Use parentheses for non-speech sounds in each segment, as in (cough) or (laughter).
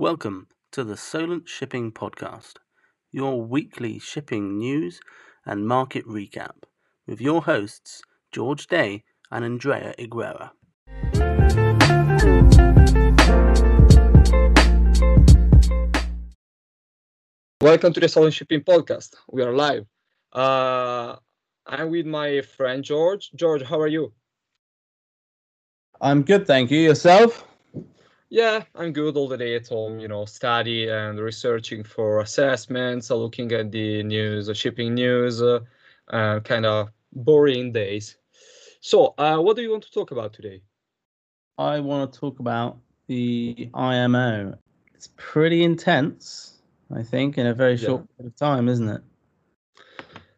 Welcome to the Solent Shipping Podcast, your weekly shipping news and market recap, with your hosts George Day and Andrea Iguera. Welcome to the Solent Shipping Podcast. We are live. Uh, I'm with my friend George. George, how are you? I'm good, thank you. Yourself? Yeah, I'm good all the day at home, you know, study and researching for assessments, uh, looking at the news, uh, shipping news, uh, uh, kind of boring days. So, uh, what do you want to talk about today? I want to talk about the IMO. It's pretty intense, I think, in a very short Yeah. period of time, isn't it?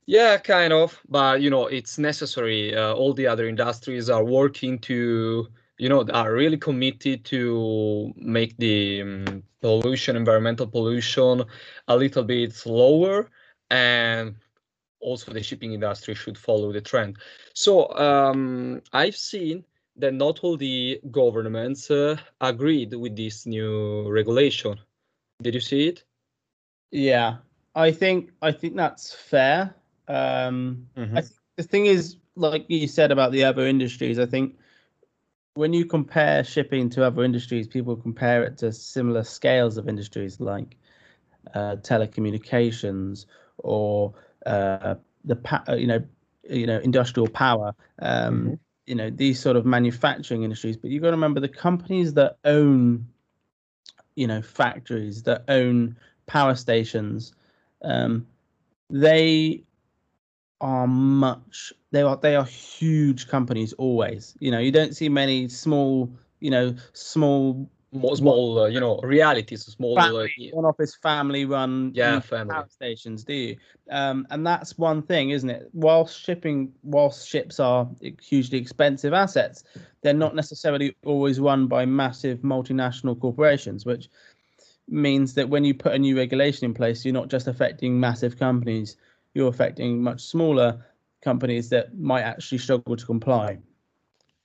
Yeah, kind of, but you know, it's necessary. Uh, all the other industries are working to, you know, are really committed to make the um, pollution, environmental pollution, a little bit lower, and also the shipping industry should follow the trend. So um, I've seen that not all the governments uh, agreed with this new regulation. Did you see it? Yeah, I think I think that's fair. Um, I think the thing is, like you said about the other industries, I think when you compare shipping to other industries, people compare it to similar scales of industries like uh, telecommunications or uh, the pa- uh, you know you know industrial power. Um, Mhm. You know these sort of manufacturing industries, but you've got to remember the companies that own you know factories that own power stations um, they are much they are they are huge companies always you know you don't see many small you know small More small, uh, you know, realities, small. Uh, family, one office family run Yeah, family. stations do you um, and that's one thing isn't it whilst shipping whilst ships are hugely expensive assets they're not necessarily always run by massive multinational corporations which means that when you put a new regulation in place you're not just affecting massive companies you're affecting much smaller companies that might actually struggle to comply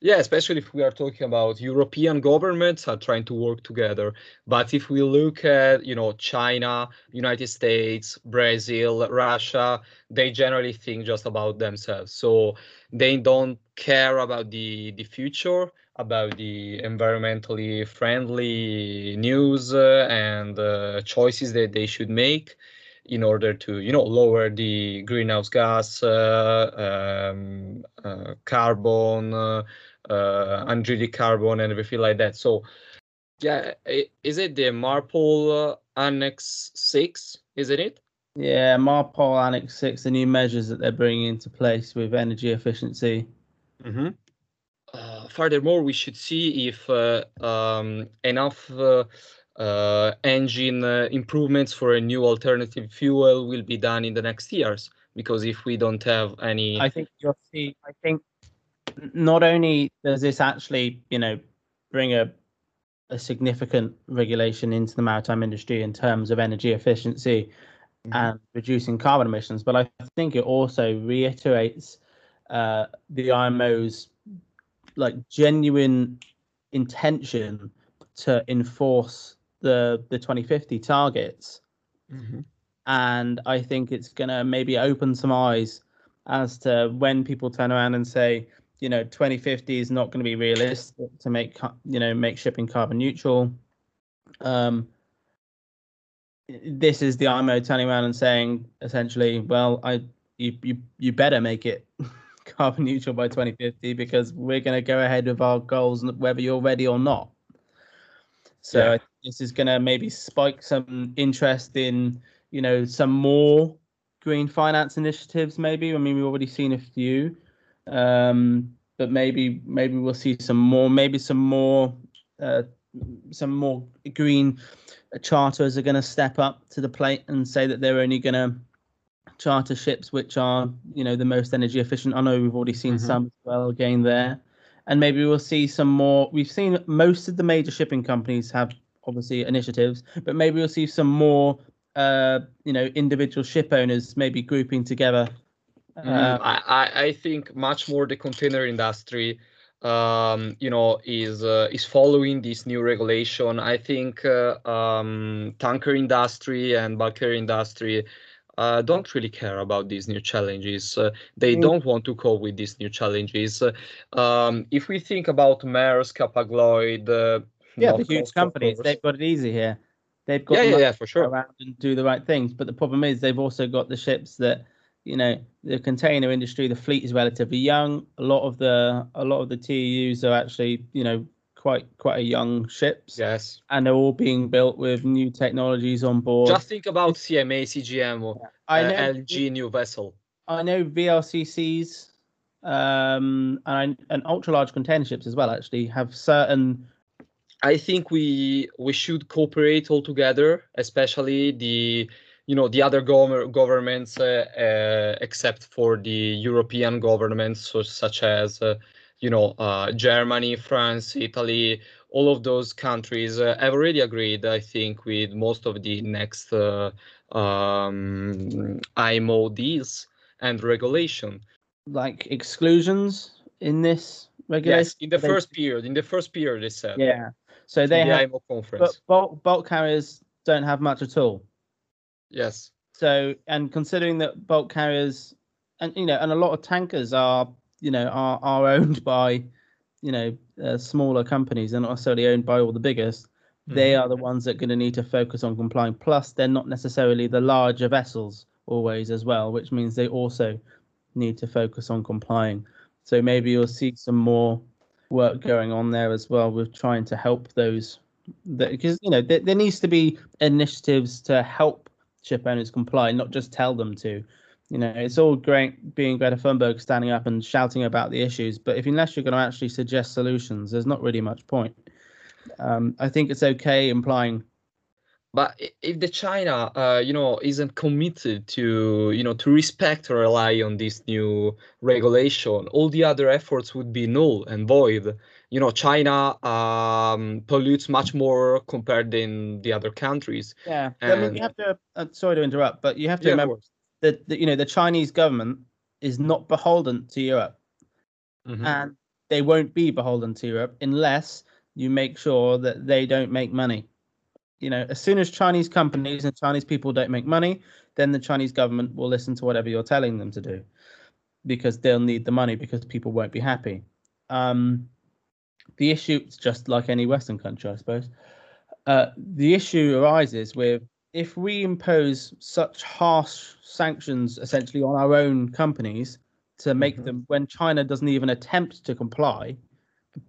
Yeah, especially if we are talking about European governments are trying to work together. But if we look at, you know, China, United States, Brazil, Russia, they generally think just about themselves. So they don't care about the the future, about the environmentally friendly news uh, and uh, choices that they should make in order to, you know, lower the greenhouse gas, uh, um, uh, carbon. Uh, uh, carbon and everything like that. So, yeah, is it the Marpol Annex 6? Isn't it? yeah marpol annex 6 the new measures that they're bringing into place with energy efficiency Mm-hmm. Uh, furthermore, we should see if uh, um, enough uh, uh, engine uh, improvements for a new alternative fuel will be done in the next years. Because if we don't have any, I think you'll see. I think not only does this actually, you know, bring a a significant regulation into the maritime industry in terms of energy efficiency Mhm. and reducing carbon emissions, but I think it also reiterates uh, the IMO's like genuine intention to enforce the the 2050 targets Mhm. and I think it's gonna maybe open some eyes as to when people turn around and say, you know, 2050 is not going to be realistic to make, you know, make shipping carbon neutral. Um, this is the IMO turning around and saying essentially, well, I you you you better make it (laughs) carbon neutral by 2050 because we're going to go ahead with our goals whether you're ready or not. So Yeah. This is going to maybe spike some interest in, you know, some more green finance initiatives. Maybe I mean we've already seen a few, um, but maybe maybe we'll see some more. Maybe some more, uh, some more green charters are going to step up to the plate and say that they're only going to charter ships which are, you know, the most energy efficient. I know we've already seen Mhm. some as well again there and maybe we'll see some more. We've seen most of the major shipping companies have obviously initiatives, but maybe we'll see some more, uh, you know, individual ship owners maybe grouping together. Uh, I, I I think much more the container industry um, you know, is uh, is following this new regulation. I think uh, um, tanker industry and bulk industry uh, don't really care about these new challenges. Uh, they mm. don't want to cope with these new challenges. Uh, um, if we think about Maersk, Hapag-Lloyd, uh, yeah, the huge companies, they've got it easy here. They've got yeah, yeah, yeah, for sure around and do the right things. But the problem is they've also got the ships that you know the container industry. The fleet is relatively young. A lot of the a lot of the TEUs are actually you know quite quite a young ships. Yes, and they're all being built with new technologies on board. Just think about CMA, CGM, or yeah. I uh, know, LG new vessel. I know VLCCs um, and and ultra large container ships as well. Actually, have certain I think we we should cooperate all together, especially the you know the other gov- governments, uh, uh, except for the European governments, so, such as uh, you know uh, Germany, France, Italy. All of those countries uh, have already agreed, I think, with most of the next uh, um, IMO deals and regulation. Like exclusions in this regulation. Yes, in the first period. In the first period, they said. Yeah. So they the have, conference. But bulk, bulk carriers don't have much at all. Yes. So, and considering that bulk carriers, and you know, and a lot of tankers are, you know, are are (laughs) owned by, you know, uh, smaller companies. They're not necessarily owned by all the biggest. Mm-hmm. They are the ones that are going to need to focus on complying. Plus, they're not necessarily the larger vessels always as well, which means they also need to focus on complying. So maybe you'll see some more work (laughs) going on there as well with trying to help those because you know there, there needs to be initiatives to help ship owners comply, not just tell them to. You know, it's all great being Greta Thunberg standing up and shouting about the issues, but if unless you're going to actually suggest solutions, there's not really much point. Um, I think it's okay implying but if the China, uh, you know, isn't committed to, you know, to respect or rely on this new regulation, all the other efforts would be null and void. You know, China um, pollutes much more compared than the other countries. Yeah, and, I mean, you have to. Uh, sorry to interrupt, but you have to yeah, remember that, that you know the Chinese government is not beholden to Europe, mm-hmm. and they won't be beholden to Europe unless you make sure that they don't make money you know, as soon as Chinese companies and Chinese people don't make money, then the Chinese government will listen to whatever you're telling them to do because they'll need the money because people won't be happy. Um, the issue is just like any Western country, I suppose. Uh, the issue arises with if we impose such harsh sanctions essentially on our own companies to make mm-hmm. them when China doesn't even attempt to comply,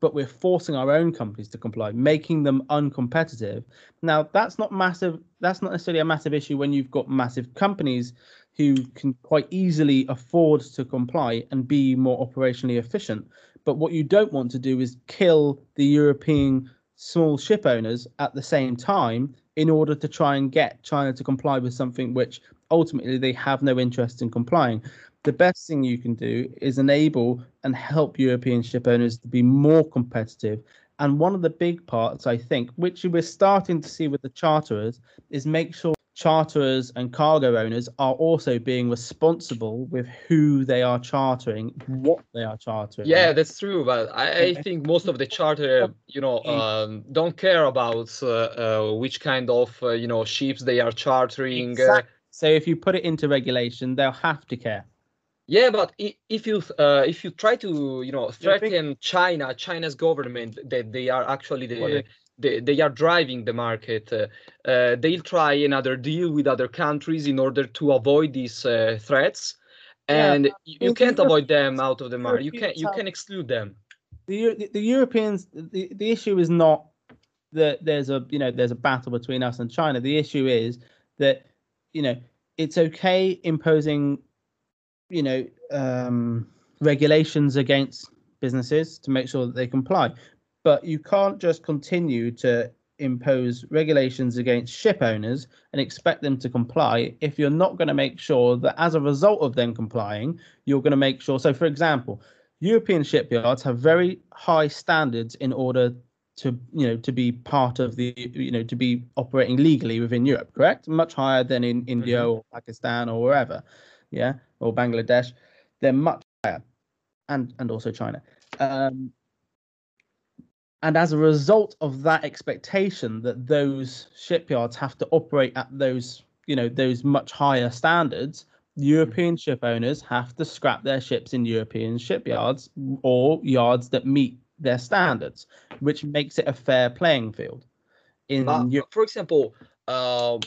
but we're forcing our own companies to comply, making them uncompetitive. Now, that's not massive. That's not necessarily a massive issue when you've got massive companies who can quite easily afford to comply and be more operationally efficient. But what you don't want to do is kill the European small ship owners at the same time in order to try and get China to comply with something which ultimately they have no interest in complying the best thing you can do is enable and help European ship owners to be more competitive. And one of the big parts, I think, which we're starting to see with the charterers, is make sure charterers and cargo owners are also being responsible with who they are chartering, what they are chartering. Yeah, that's true. But I, I think most of the charter, you know, um, don't care about uh, uh, which kind of, uh, you know, ships they are chartering. Exactly. So if you put it into regulation, they'll have to care. Yeah, but if you uh, if you try to you know threaten China, China's government that they are actually the they, they are driving the market. Uh, uh, they'll try another deal with other countries in order to avoid these uh, threats, and yeah, you, you can't avoid them out of the market. You can you can exclude them. The the, the Europeans the, the issue is not that there's a you know there's a battle between us and China. The issue is that you know it's okay imposing you know um, regulations against businesses to make sure that they comply. But you can't just continue to impose regulations against ship owners and expect them to comply if you're not going to make sure that as a result of them complying you're going to make sure so for example european shipyards have very high standards in order to you know to be part of the you know to be operating legally within europe correct much higher than in india mm-hmm. or pakistan or wherever yeah, or Bangladesh, they're much higher, and and also China. Um, and as a result of that expectation that those shipyards have to operate at those you know those much higher standards european ship owners have to scrap their ships in european shipyards or yards that meet their standards which makes it a fair playing field in Uh, Eu- for example, uh,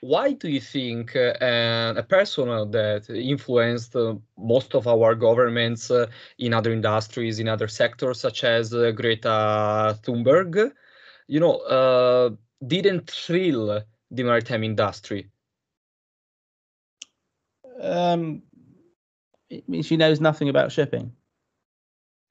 why do you think uh, a person that influenced uh, most of our governments uh, in other industries, in other sectors, such as uh, Greta Thunberg, you know, uh, didn't thrill the maritime industry? um it means she knows nothing about shipping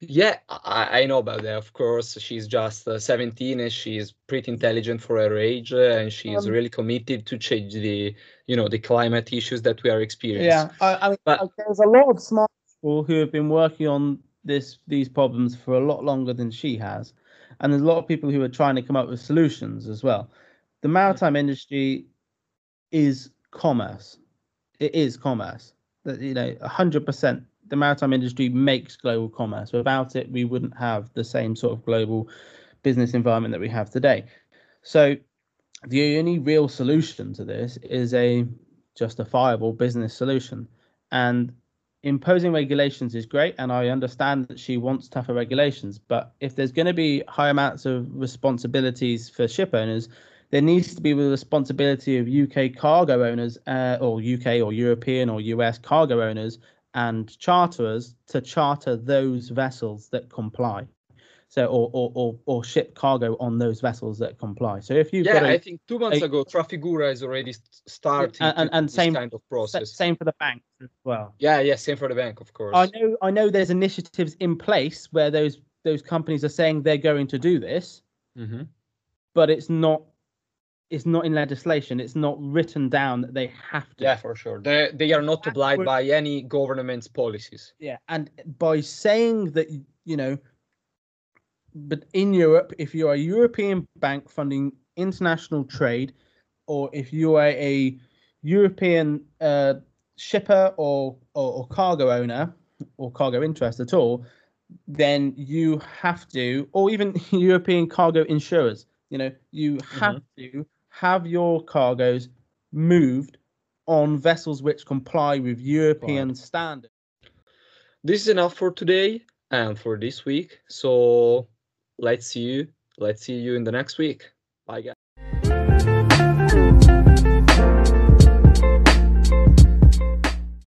Yeah, I, I know about that. Of course, she's just uh, 17 and she's pretty intelligent for her age, uh, and she's Um, really committed to change the, you know, the climate issues that we are experiencing. Yeah, I, I mean, But- there's a lot of smart people who have been working on this these problems for a lot longer than she has, and there's a lot of people who are trying to come up with solutions as well. The maritime industry is commerce. It is commerce. That you know, hundred percent. The maritime industry makes global commerce. Without it, we wouldn't have the same sort of global business environment that we have today. So, the only real solution to this is a justifiable business solution. And imposing regulations is great, and I understand that she wants tougher regulations. But if there's going to be high amounts of responsibilities for ship owners, there needs to be the responsibility of UK cargo owners, uh, or UK or European or US cargo owners and charterers to charter those vessels that comply. So, or or or, or ship cargo on those vessels that comply. So, if you've yeah, got a, I think two months a- ago, Trafigura is already starting and- and- and same- kind of process. same for the banks as well. Yeah, yeah, same for the bank, of course. I know I know there's initiatives in place where those those companies are saying they're going to do this, hmm but it's not it's not in legislation. It's not written down that they have to. Yeah, for sure. They they are not obliged by any government's policies. Yeah, and by saying that you know, but in Europe, if you're a European bank funding international trade, or if you are a European uh, shipper or, or or cargo owner or cargo interest at all, then you have to, or even (laughs) European cargo insurers, you know, you have to have your cargoes moved on vessels which comply with European standards. This is enough for today and for this week. So let's see you. Let's see you in the next week. Bye, guys.